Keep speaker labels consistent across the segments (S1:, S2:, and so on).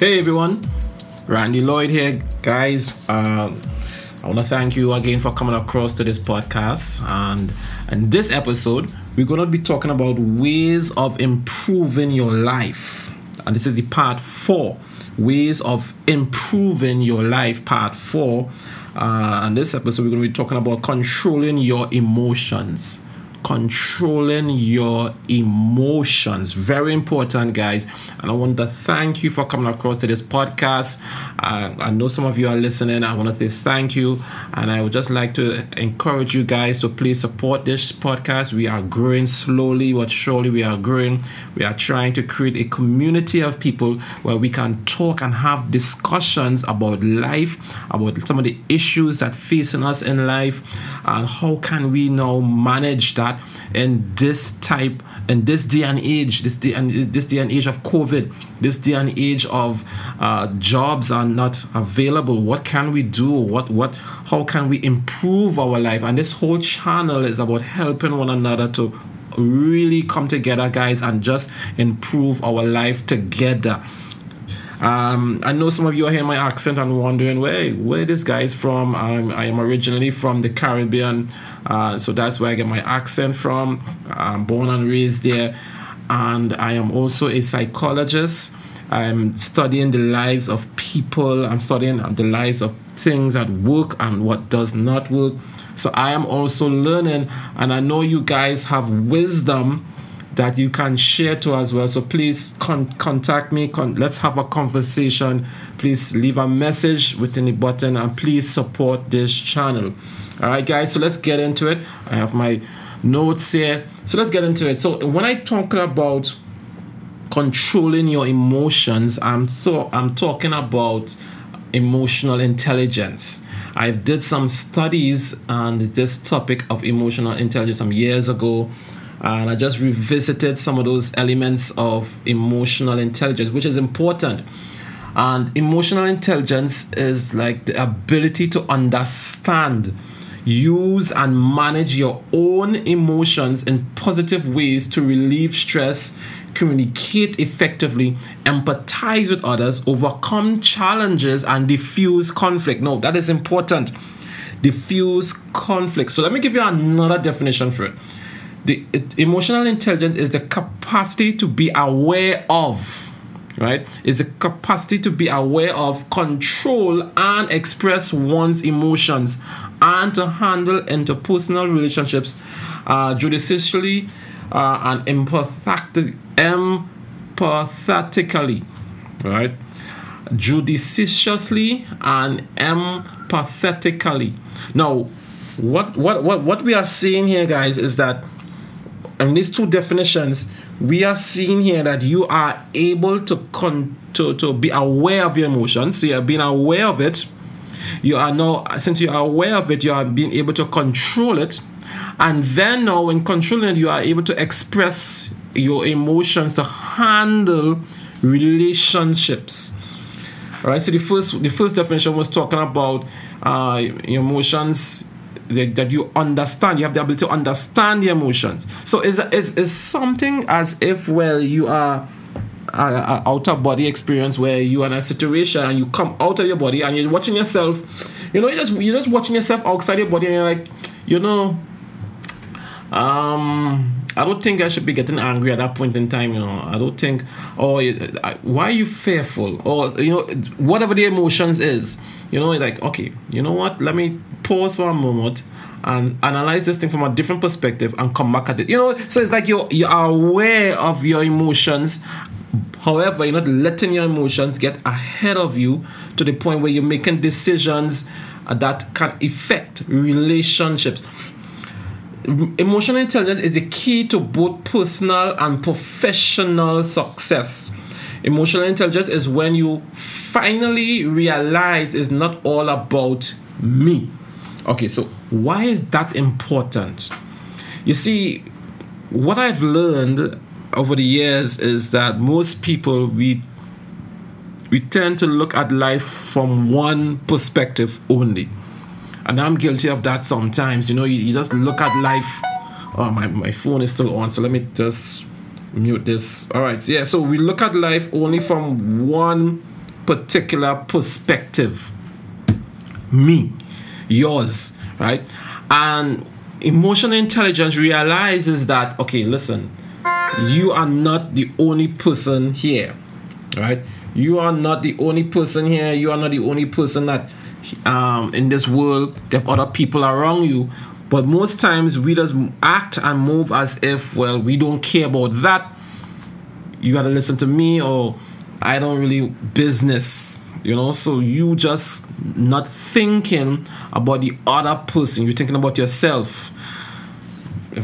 S1: Hey everyone, Randy Lloyd here, guys. Um, I want to thank you again for coming across to this podcast. And in this episode, we're going to be talking about ways of improving your life. And this is the part four ways of improving your life, part four. Uh, and this episode, we're going to be talking about controlling your emotions controlling your emotions. Very important, guys. And I want to thank you for coming across to this podcast. Uh, I know some of you are listening. I want to say thank you. And I would just like to encourage you guys to please support this podcast. We are growing slowly but surely. We are growing. We are trying to create a community of people where we can talk and have discussions about life, about some of the issues that facing us in life, and how can we now manage that that in this type in this day and age this day and this day and age of covid this day and age of uh, jobs are not available. What can we do? What what how can we improve our life? And this whole channel is about helping one another to really come together guys and just improve our life together um, I know some of you are hearing my accent and wondering where where this guy is from. I am originally from the Caribbean, uh, so that's where I get my accent from. I'm born and raised there, and I am also a psychologist. I'm studying the lives of people. I'm studying the lives of things that work and what does not work. So I am also learning, and I know you guys have wisdom that you can share to as well. So please con- contact me. Con- let's have a conversation. Please leave a message within the button and please support this channel. All right, guys. So let's get into it. I have my notes here. So let's get into it. So when I talk about controlling your emotions, I'm th- I'm talking about emotional intelligence. I did some studies on this topic of emotional intelligence some years ago and I just revisited some of those elements of emotional intelligence, which is important. And emotional intelligence is like the ability to understand, use, and manage your own emotions in positive ways to relieve stress, communicate effectively, empathize with others, overcome challenges, and diffuse conflict. No, that is important. Diffuse conflict. So let me give you another definition for it the it, emotional intelligence is the capacity to be aware of right? Is the capacity to be aware of control and express one's emotions and to handle interpersonal relationships uh, judiciously uh, and empathetic, empathetically right? Judiciously and empathetically. Now what what what what we are seeing here guys is that in these two definitions, we are seeing here that you are able to con- to, to be aware of your emotions. So you are being aware of it. You are now, since you are aware of it, you are being able to control it. And then now, when controlling it, you are able to express your emotions to handle relationships. All right. So the first the first definition was talking about uh, emotions that you understand you have the ability to understand the emotions. So it's, it's, it's something as if well you are a, out of body experience where you are in a situation and you come out of your body and you're watching yourself. You know you're just you're just watching yourself outside your body and you're like you know um I don't think I should be getting angry at that point in time. You know, I don't think, oh, why are you fearful? Or you know, whatever the emotions is, you know, like okay, you know what? Let me pause for a moment and analyze this thing from a different perspective and come back at it. You know, so it's like you you are aware of your emotions. However, you're not letting your emotions get ahead of you to the point where you're making decisions that can affect relationships emotional intelligence is the key to both personal and professional success. Emotional intelligence is when you finally realize it's not all about me. Okay, so why is that important? You see, what I've learned over the years is that most people we we tend to look at life from one perspective only and I'm guilty of that sometimes. You know, you, you just look at life. Oh, my, my phone is still on, so let me just mute this. All right, yeah, so we look at life only from one particular perspective. Me, yours, right? And emotional intelligence realizes that, okay, listen, you are not the only person here, right? You are not the only person here. You are not the only person that um, in this world. There are other people around you. But most times we just act and move as if, well, we don't care about that. You got to listen to me, or I don't really business, you know. So you just not thinking about the other person. You're thinking about yourself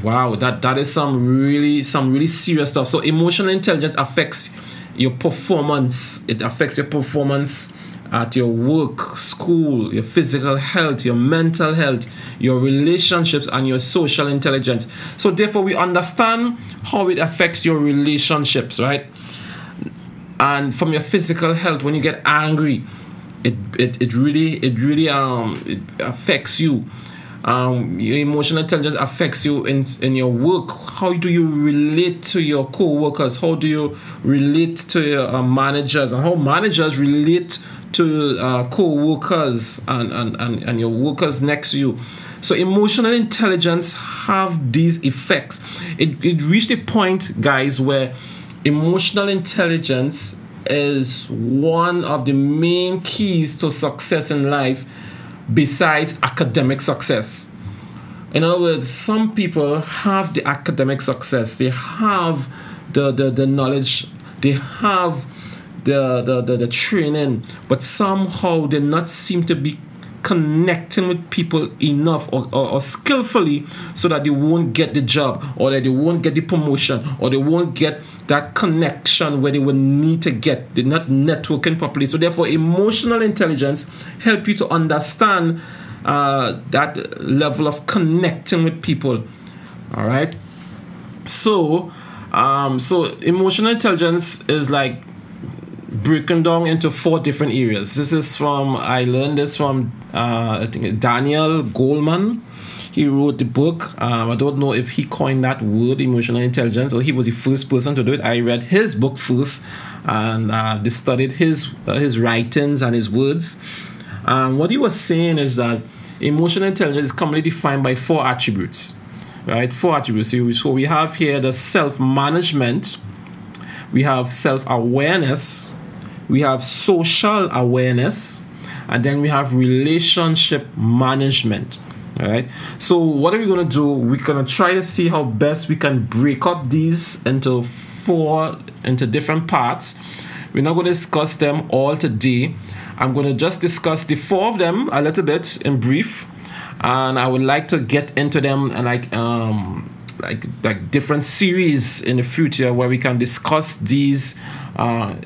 S1: wow that that is some really some really serious stuff so emotional intelligence affects your performance it affects your performance at your work school your physical health your mental health your relationships and your social intelligence so therefore we understand how it affects your relationships right and from your physical health when you get angry it it, it really it really um it affects you um, your emotional intelligence affects you in in your work. How do you relate to your co-workers? How do you relate to your uh, managers? And how managers relate to uh, co-workers and, and, and, and your workers next to you. So emotional intelligence have these effects. It, it reached a point, guys, where emotional intelligence is one of the main keys to success in life besides academic success. In other words, some people have the academic success, they have the, the, the knowledge, they have the, the, the, the training, but somehow they not seem to be connecting with people enough or, or, or, skillfully so that they won't get the job or that they won't get the promotion or they won't get that connection where they will need to get. They're not networking properly. So therefore emotional intelligence help you to understand uh, that level of connecting with people. All right? So um, so emotional intelligence is like broken down into four different areas. This is from I learned this from uh, Daniel Goleman. He wrote the book. Um, I don't know if he coined that word, emotional intelligence, or he was the first person to do it. I read his book first and uh, studied his uh, his writings and his words. Um, what he was saying is that emotional intelligence is commonly defined by four attributes, right? Four attributes. So we have here the self management, we have self awareness, we have social awareness, and then we have relationship management. All right. So what are we gonna do? We're gonna try to see how best we can break up these into four into different parts. We're not going to discuss them all today. I'm going to just discuss the four of them a little bit in brief, and I would like to get into them and like um like like different series in the future where we can discuss these uh,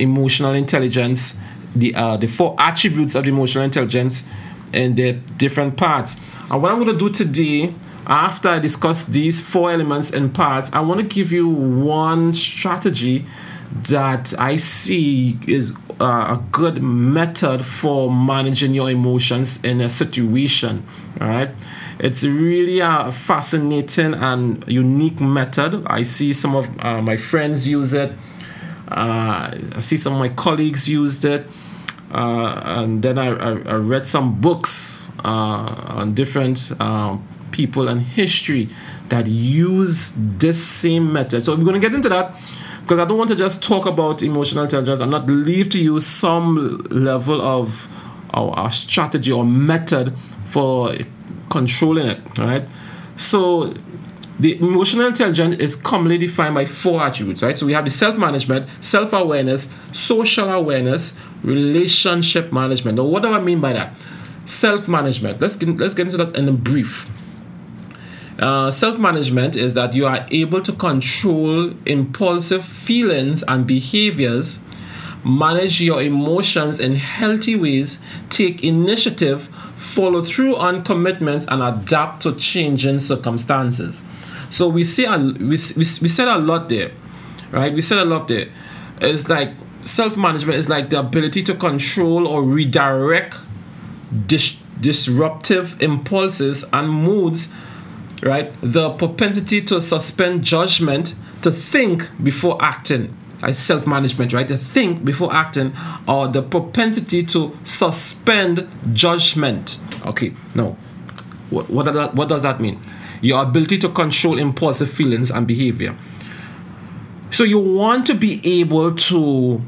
S1: emotional intelligence, the uh, the four attributes of emotional intelligence, and the different parts. And what I'm going to do today, after I discuss these four elements and parts, I want to give you one strategy that I see is uh, a good method for managing your emotions in a situation. All right, it's really a fascinating and unique method. I see some of uh, my friends use it. Uh, I see some of my colleagues used it. Uh, and then I, I, I, read some books uh, on different people and history that use this same method. So we're going to get into that because I don't want to just talk about emotional intelligence and not leave to you some level of our strategy or method for controlling it. Right. So the emotional intelligence is commonly defined by four attributes, right? So we have the self management, self awareness, social awareness, relationship management. Now, what do I mean by that? Self management. Let's get, let's get into that in a brief. Uh, self management is that you are able to control impulsive feelings and behaviors, manage your emotions in healthy ways, take initiative, follow through on commitments, and adapt to changing circumstances. So we see a, we, we, we said a lot there, right? We said a lot there. It's like self management is like the ability to control or redirect dis- disruptive impulses and moods, right? The propensity to suspend judgment, to think before acting, uh, self management, right? To think before acting, or the propensity to suspend judgment. Okay, no. What, what, what does that mean? Your ability to control impulsive feelings and behavior. So you want to be able to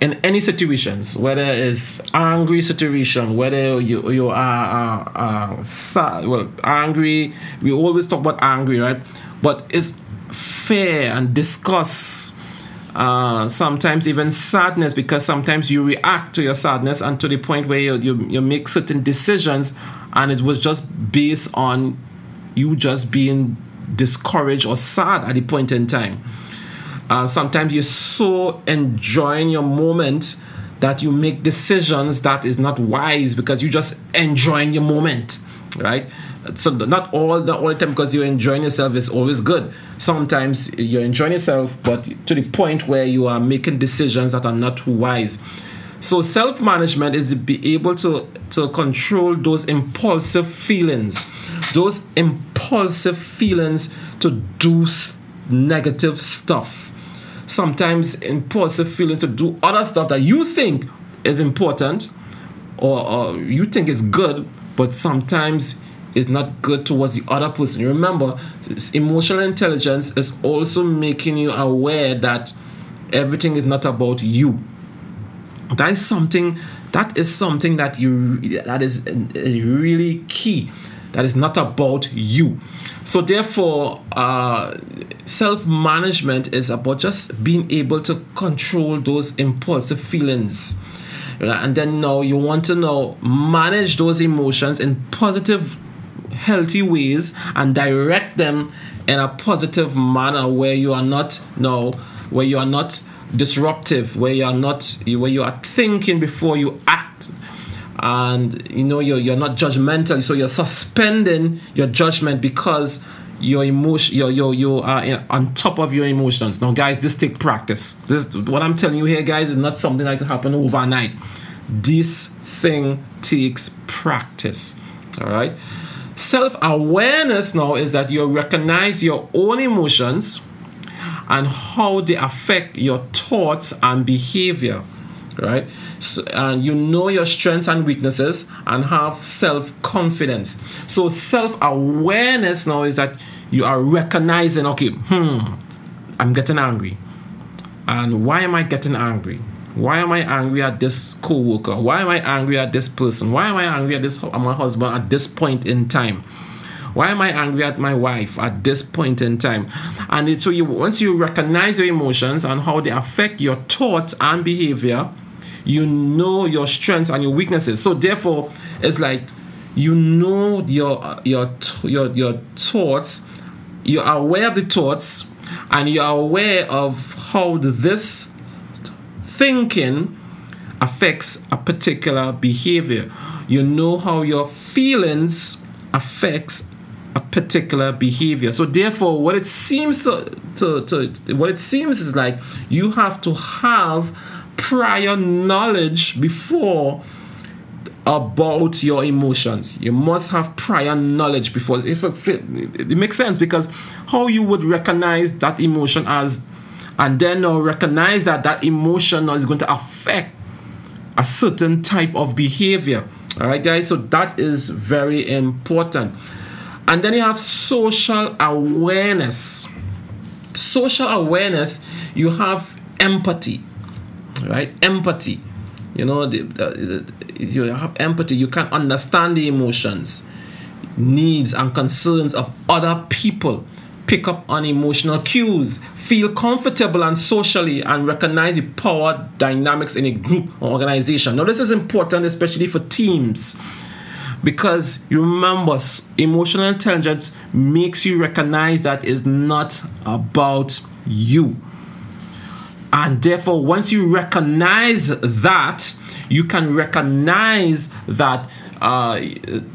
S1: in any situations, whether it's angry situation, whether you you are, are, sad, well angry, we always talk about angry, right? But it's fear and disgust, uh, sometimes even sadness, because sometimes you react to your sadness and to the point where you, you you make certain decisions, and it was just based on you just being discouraged or sad at the point in time. Uh, sometimes you're so enjoying your moment that you make decisions that is not wise because you just enjoying your moment, right? So not all the all the time because you're enjoying yourself is always good. Sometimes you're enjoying yourself, but to the point where you are making decisions that are not wise. So self-management is to be able to to control those impulsive feelings, those impulsive feelings to do negative stuff sometimes impulsive feelings to do other stuff that you think is important or, or you think is good, but sometimes it's not good towards the other person. Remember, emotional intelligence is also making you aware that everything is not about you. That is something that is something that you that is uh, really key that is not about you. So, therefore, uh, self management is about just being able to control those impulsive feelings. And then now you want to now manage those emotions in positive, healthy ways and direct them in a positive manner where you are not now, where you are not disruptive, where you are not, where you are thinking before you act and you know you're, you're not judgmental so you're suspending your judgment because your emotion you're, you're, you uh, are in, on top of your emotions. Now guys this take practice. This what i'm telling you here guys is not something that can happen overnight. This thing takes practice all right? Self-awareness now is that you recognize your own emotions and how they affect your thoughts and behavior right? So, and you know your strengths and weaknesses and have self confidence. So, self awareness now is that you are recognizing, okay, hmm, I'm getting angry. And why am I getting angry? Why am I angry at this co-worker? Why am I angry at this person? Why am I angry at this at my husband at this point in time? Why am I angry at my wife at this point in time? And it, so you once you recognize your emotions and how they affect your thoughts and behavior, you know your strengths and your weaknesses. So therefore, it's like you know your your your your thoughts. You are aware of the thoughts, and you are aware of how this thinking affects a particular behavior. You know how your feelings affects a particular behavior. So therefore, what it seems to, to, to what it seems is like you have to have prior knowledge before about your emotions. You must have prior knowledge before. If it, it, makes sense because how you would recognize that emotion as, and then recognize that that emotion is going to affect a certain type of behavior. All right, guys. So that is very important. And then you have social awareness. Social awareness. You have empathy right? Empathy. You know, the, the, the, you have empathy. You can understand the emotions, needs, and concerns of other people. Pick up on emotional cues, feel comfortable and socially, and recognize the power dynamics in a group or organization. Now, this is important, especially for teams, because you remember emotional intelligence makes you recognize that it's not about you and therefore, once you recognize that, you can recognize that uh,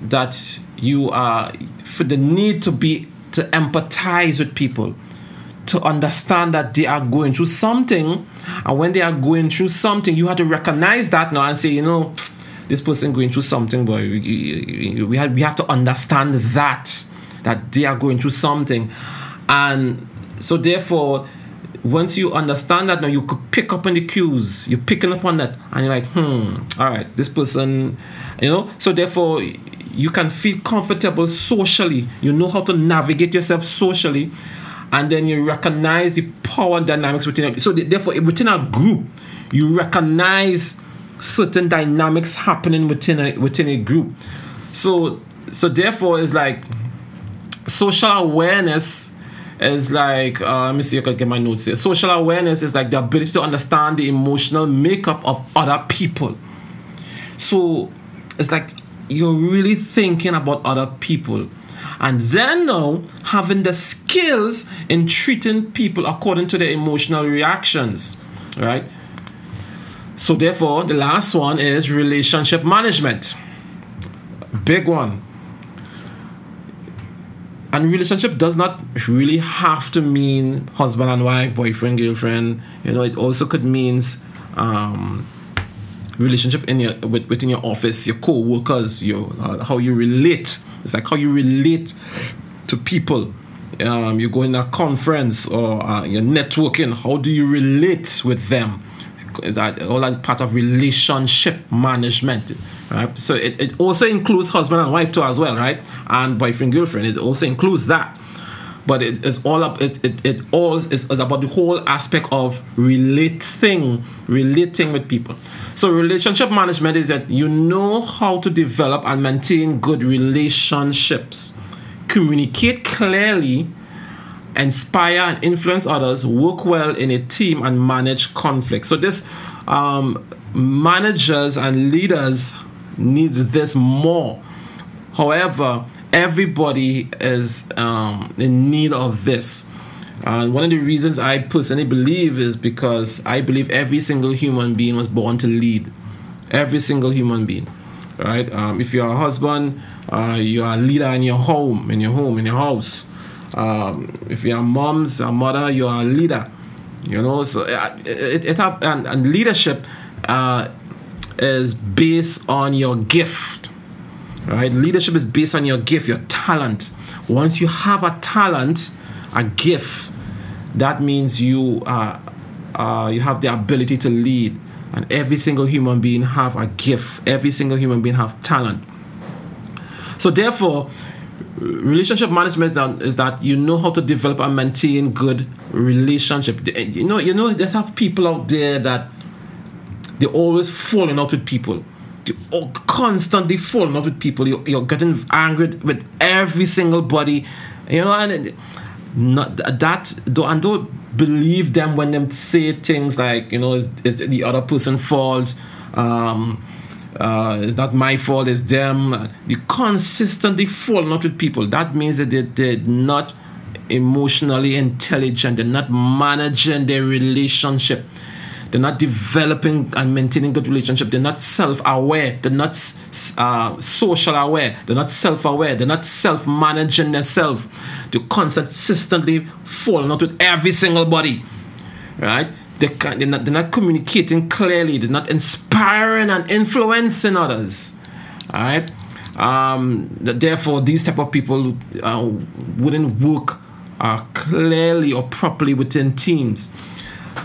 S1: that you are for the need to be to empathize with people to understand that they are going through something. And when they are going through something you have to recognize that now and say you know this person going through something but we, we, have, we have to understand that that they are going through something. And so therefore once you understand that now you could pick up on the cues. You're picking up on that. And you're like hmm all right this person you know? So therefore you can feel comfortable socially. You know how to navigate yourself socially. And then you recognize the power dynamics within it so therefore within a group you recognize certain dynamics happening within a within a group. So so therefore it's like social awareness is like uh, let me see if I can get my notes here. Social awareness is like the ability to understand the emotional makeup of other people. So it's like you're really thinking about other people. And then now having the skills in treating people according to their emotional reactions. Right? So therefore the last one is relationship management. Big one and relationship does not really have to mean husband and wife, boyfriend, girlfriend. You know, it also could means um, relationship in your with, within your office, your co-workers, your uh, how you relate. It's like how you relate to people. Um, you go in a conference or uh, you're networking. How do you relate with them? Is that all that part of relationship management? Right? So it, it also includes husband and wife too as well, right? And boyfriend girlfriend. It also includes that. But it is all up. It, it, it all is, is about the whole aspect of relating, relating with people. So relationship management is that you know how to develop and maintain good relationships, communicate clearly, inspire and influence others, work well in a team, and manage conflict. So this um, managers and leaders need this more. However, everybody is um, in need of this. And one of the reasons I personally believe is because I believe every single human being was born to lead. Every single human being, right? Um, if you're a husband, uh, you're a leader in your home, in your home, in your house. Um, if you're mom's, a mother, you're a leader. You know, so uh, it, it, it have and, and leadership uh, is based on your gift. Right? Leadership is based on your gift, your talent. Once you have a talent, a gift, that means you uh, uh, you have the ability to lead. And every single human being have a gift. Every single human being have talent. So therefore, relationship management is that you know how to develop and maintain good relationship. You know, you know, there's have people out there that they're always falling out with people. They're constantly falling out with people. You're, you're getting angry with every single body. You know, and not that and don't believe them when they say things like, you know, it's, it's the other person's fault. Um, uh, not my fault, it's them. They consistently falling out with people. That means that they, they're not emotionally intelligent, they're not managing their relationship. They're not developing and maintaining good relationship. They're not self-aware. They're not uh, social aware. They're not self-aware. They're not self-managing themselves. They're consistently falling out with every single body, right? They can, they're, not, they're not communicating clearly. They're not inspiring and influencing others, all right? Um, therefore, these type of people uh, wouldn't work uh, clearly or properly within teams.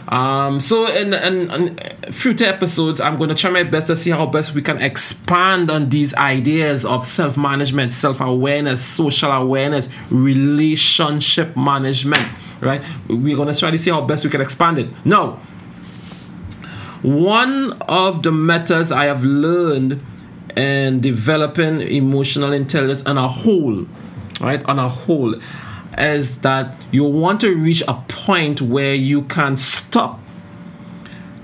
S1: Um, so in, in, in future episodes, I'm going to try my best to see how best we can expand on these ideas of self-management, self-awareness, social awareness, relationship management. Right? We're going to try to see how best we can expand it. Now, one of the methods I have learned in developing emotional intelligence on a whole, right, on a whole, is that you want to reach a point where you can stop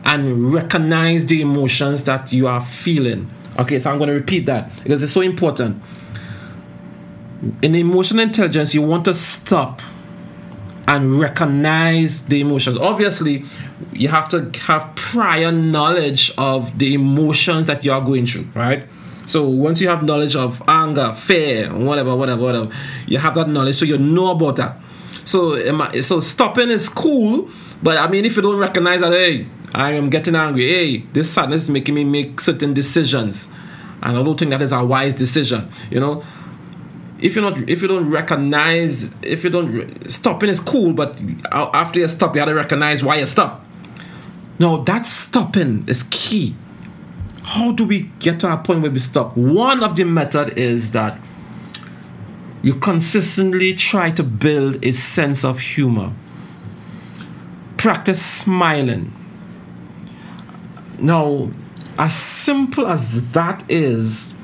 S1: and recognize the emotions that you are feeling. Okay, so I'm going to repeat that because it's so important. In emotional intelligence, you want to stop and recognize the emotions. Obviously, you have to have prior knowledge of the emotions that you are going through, right? So once you have knowledge of anger, fear, whatever, whatever, whatever, you have that knowledge, so you know about that. So so stopping is cool, but I mean, if you don't recognize that, hey, I am getting angry. Hey, this sadness is making me make certain decisions, and I don't think that is a wise decision. You know, if you're not if you don't recognize if you don't stopping is cool but after you stop you have to recognize why you stop no that stopping is key how do we get to a point where we stop one of the method is that you consistently try to build a sense of humor practice smiling now as simple as that is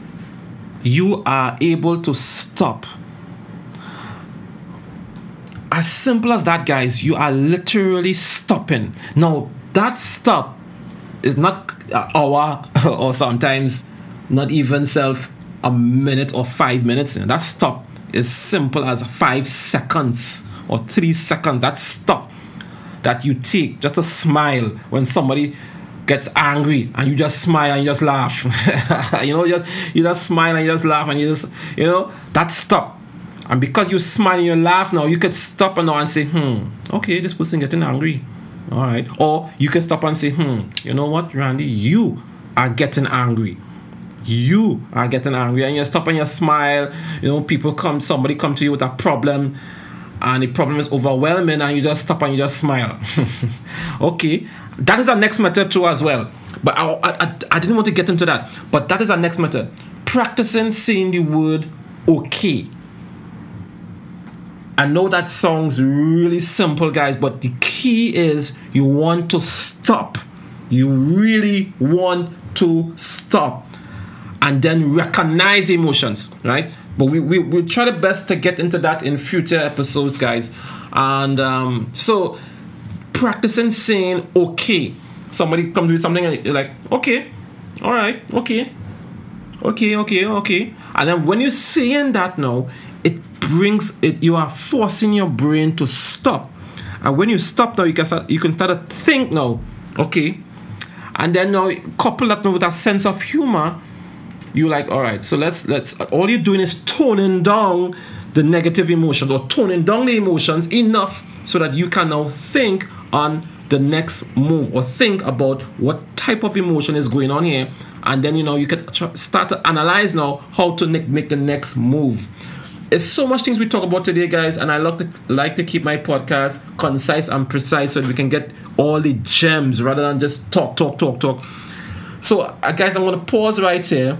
S1: you are able to stop. As simple as that, guys, you are literally stopping. Now, that stop is not an hour or sometimes not even self a minute or five minutes. That stop is simple as five seconds or three seconds. That stop that you take just a smile when somebody gets angry and you just smile and you just laugh. you know, just you just smile and you just laugh and you just you know that stop. And because you smile and you laugh now, you could stop and now and say, hmm, okay, this person getting angry. All right. Or you can stop and say, hmm, you know what, Randy, you are getting angry. You are getting angry, and you stop and you smile. You know, people come, somebody come to you with a problem, and the problem is overwhelming and you just stop and you just smile. Okay. That is our next method too as well. But I, I, I didn't want to get into that. But that is our next method. Practicing saying the word okay I know that sounds really simple, guys, but the key is you want to stop. You really want to stop and then recognize emotions, right? But we, we, we'll try the best to get into that in future episodes, guys. And um, so, practicing saying okay. Somebody comes with something and you're like, okay, all right, okay, okay, okay, okay. And then when you're saying that now, it brings it, you are forcing your brain to stop. And when you stop now, you can start, you can start to think now, okay. And then now couple that with a sense of humor you're like, all right, so let's let's all you're doing is toning down the negative emotions or toning down the emotions enough so that you can now think on the next move or think about what type of emotion is going on here. And then you know you can start to analyze now how to make the next move. It's so much things we talk about today guys and i like to like to keep my podcast concise and precise so that we can get all the gems rather than just talk talk talk talk. So uh, guys i'm going to pause right here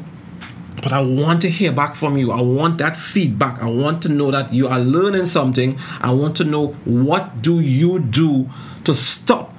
S1: but I want to hear back from you. I want that feedback. I want to know that you are learning something. I want to know what do you do to stop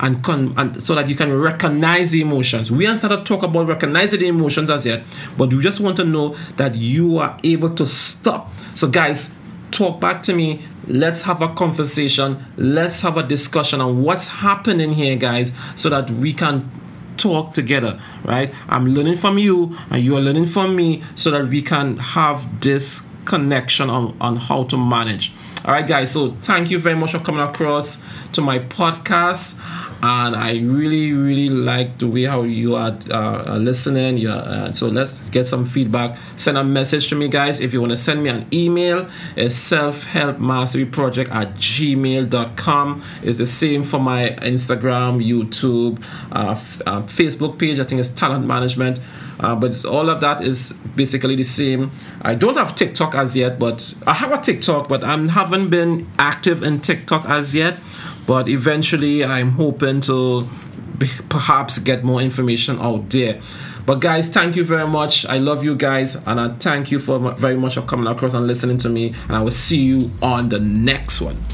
S1: and, con- and so that you can recognize the emotions. We haven't started to talk about recognizing the emotions as yet, but we just want to know that you are able to stop. So, guys, talk back to me. Let's have a conversation. Let's have a discussion on what's happening here, guys, so that we can talk together, right? I'm learning from you and you are learning from me so that we can have this connection on, on how to manage. All right, guys. So thank you very much for coming across to my podcast and I really, really like the way how you are uh, listening. Yeah, uh, so let's get some feedback. Send a message to me, guys. If you want to send me an email, it's self-help-mastery-project at gmail.com. It's the same for my Instagram, YouTube, uh, f- uh, Facebook page. I think it's talent management. Uh, but all of that is basically the same. I don't have TikTok as yet, but I have a TikTok, but I haven't been active in TikTok as yet. But eventually, I'm hoping to perhaps get more information out there. But guys, thank you very much. I love you guys, and I thank you for very much for coming across and listening to me. And I will see you on the next one.